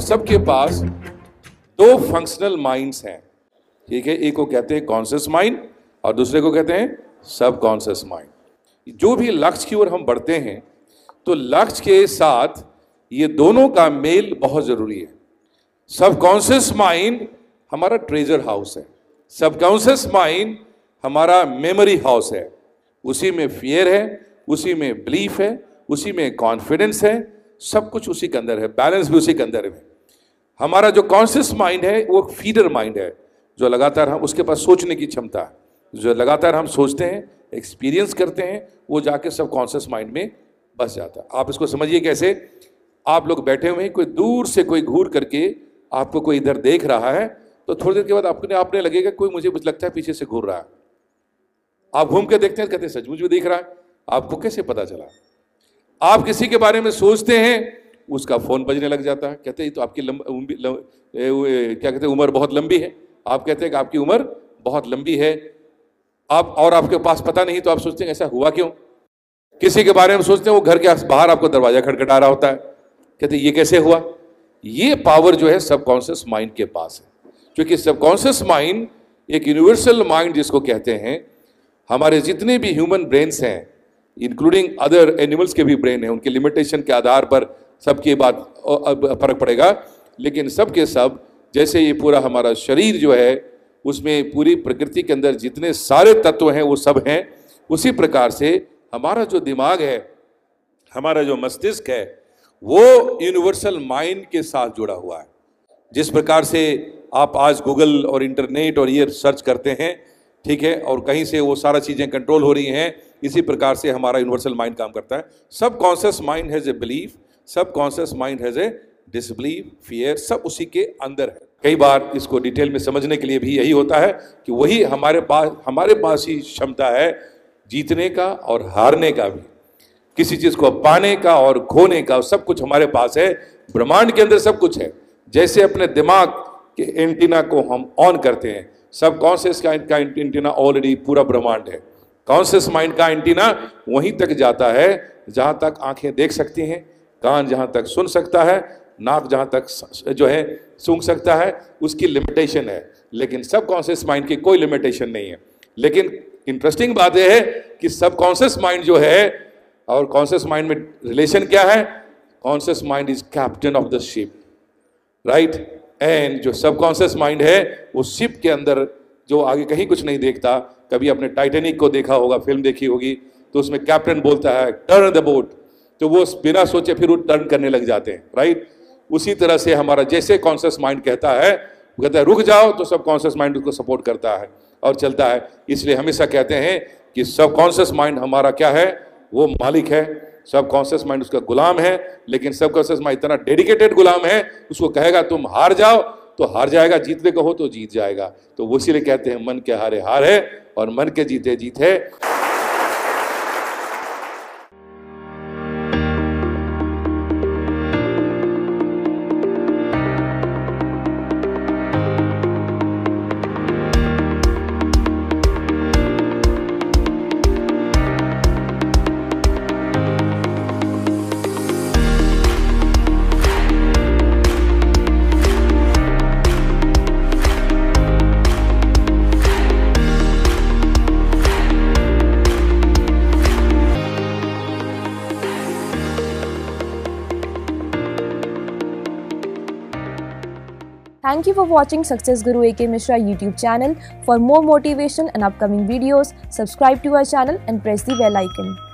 सबके पास दो functional minds हैं। ठीक है, एक को कहते हैं कॉन्शियस माइंड और दूसरे को कहते हैं सब कॉन्शियस माइंड जो भी लक्ष्य की ओर हम बढ़ते हैं तो लक्ष्य के साथ ये दोनों का मेल बहुत ज़रूरी है। सबकॉन्शियस माइंड हमारा ट्रेजर हाउस है। सबकॉन्शियस माइंड हमारा मेमोरी हाउस है। उसी में फियर है, उसी में बिलीफ है, उसी में कॉन्फिडेंस है, सब कुछ उसी के अंदर है बैलेंस भी उसी के अंदर है। हमारा जो कॉन्शियस माइंड है, वो फीडर माइंड है। जो लगातार हम, उसके पास सोचने की क्षमता है। जो लगातार हम सोचते हैं एक्सपीरियंस करते हैं, वो जाके सब कॉन्शियस माइंड में बस जाता है। आप इसको समझिए कैसे? आप लोग बैठे हुए हैं, कोई दूर से कोई घूर करके आपको कोई इधर देख रहा है तो थोड़ी देर के बाद आपने आपने लगेगा, कोई मुझे कुछ लगता है, पीछे से घूर रहा है। आप घूम के देखते हैं, कहते हैं, सचमुच भी देख रहा है। आपको कैसे पता चला? आप किसी के बारे में सोचते हैं उसका फ़ोन बजने लग जाता है। कहते हैं तो आपकी लंब, लंब, क्या कहते हैं उम्र बहुत लंबी है। आप कहते हैं कि आपकी उम्र बहुत लंबी है। आप और आपके पास पता नहीं तो आप सोचते हैं ऐसा हुआ क्यों? किसी के बारे में सोचते हैं वो घर के बाहर आपको दरवाज़ा खटखटा रहा होता है। कहते ये कैसे हुआ? ये पावर जो है सबकॉन्शियस माइंड के पास है। क्योंकि सबकॉन्शियस माइंड एक यूनिवर्सल माइंड जिसको कहते हैं हमारे जितने भी ह्यूमन ब्रेन्स हैं इंक्लूडिंग अदर एनिमल्स के भी ब्रेन हैं उनके लिमिटेशन के आधार पर सबकी बात फ़र्क पड़ेगा। लेकिन सब के सब, जैसे ये पूरा हमारा शरीर जो है, उसमें पूरी प्रकृति के अंदर जितने सारे तत्व हैं, वो सब हैं। उसी प्रकार से हमारा जो दिमाग है, हमारा जो मस्तिष्क है, वो यूनिवर्सल माइंड के साथ जुड़ा हुआ है। जिस प्रकार से आप आज गूगल और इंटरनेट और ये सर्च करते हैं, ठीक है, और कहीं से वो सारा चीज़ें कंट्रोल हो रही हैं, इसी प्रकार से हमारा यूनिवर्सल माइंड काम करता है। Subconscious mind has a belief subconscious mind has a disbelieve fear सब उसी के अंदर है। कई बार इसको डिटेल में समझने के लिए भी यही होता है कि वही हमारे पास हमारे पास ही क्षमता है जीतने का और हारने का भी। किसी चीज़ को पाने का और खोने का सब कुछ हमारे पास है, ब्रह्मांड के अंदर सब कुछ है। जैसे अपने दिमाग के एंटीना को हम ऑन करते हैं सब कॉन्शियस का एंटीना ऑलरेडी पूरा ब्रह्मांड है। कॉन्शियस माइंड का एंटीना वहीं तक जाता है, जहाँ तक आँखें देख सकती हैं। कान जहाँ तक सुन सकता है, नाक जहाँ तक जो है, सूंघ सकता है, उसकी लिमिटेशन है। लेकिन सब कॉन्शियस माइंड की कोई लिमिटेशन नहीं है। लेकिन इंटरेस्टिंग बात यह है कि सब कॉन्शियस माइंड जो है, और कॉन्शियस माइंड में रिलेशन क्या है? Conscious mind is captain of the ship right and जो सब कॉन्शियस माइंड है, वो शिप के अंदर जो आगे कहीं कुछ नहीं देखता। कभी अपने टाइटेनिक को देखा होगा फ़िल्म देखी होगी तो उसमें कैप्टन बोलता है टर्न द बोट तो वो बिना सोचे फिर वो टर्न करने लग जाते हैं राइट उसी तरह से हमारा जैसे कॉन्शियस माइंड कहता है, वो कहता है, रुक जाओ तो सब कॉन्शियस माइंड उसको सपोर्ट करता है और चलता है। इसलिए हमेशा कहते हैं कि सब कॉन्शियस माइंड हमारा क्या है? वो मालिक है। सब कॉन्शियस माइंड उसका गुलाम है, लेकिन सब कॉन्शियस माइंड इतना डेडिकेटेड गुलाम है, उसको कहेगा, तुम हार जाओ तो हार जाएगा, जीतने को हो तो जीत जाएगा। तो वो इसीलिए कहते हैं, मन के हारे हार है और मन के जीते जीत है। Thank you for watching Success Guru AK Mishra YouTube channel. For more motivation and upcoming videos, subscribe to our channel and press the bell icon.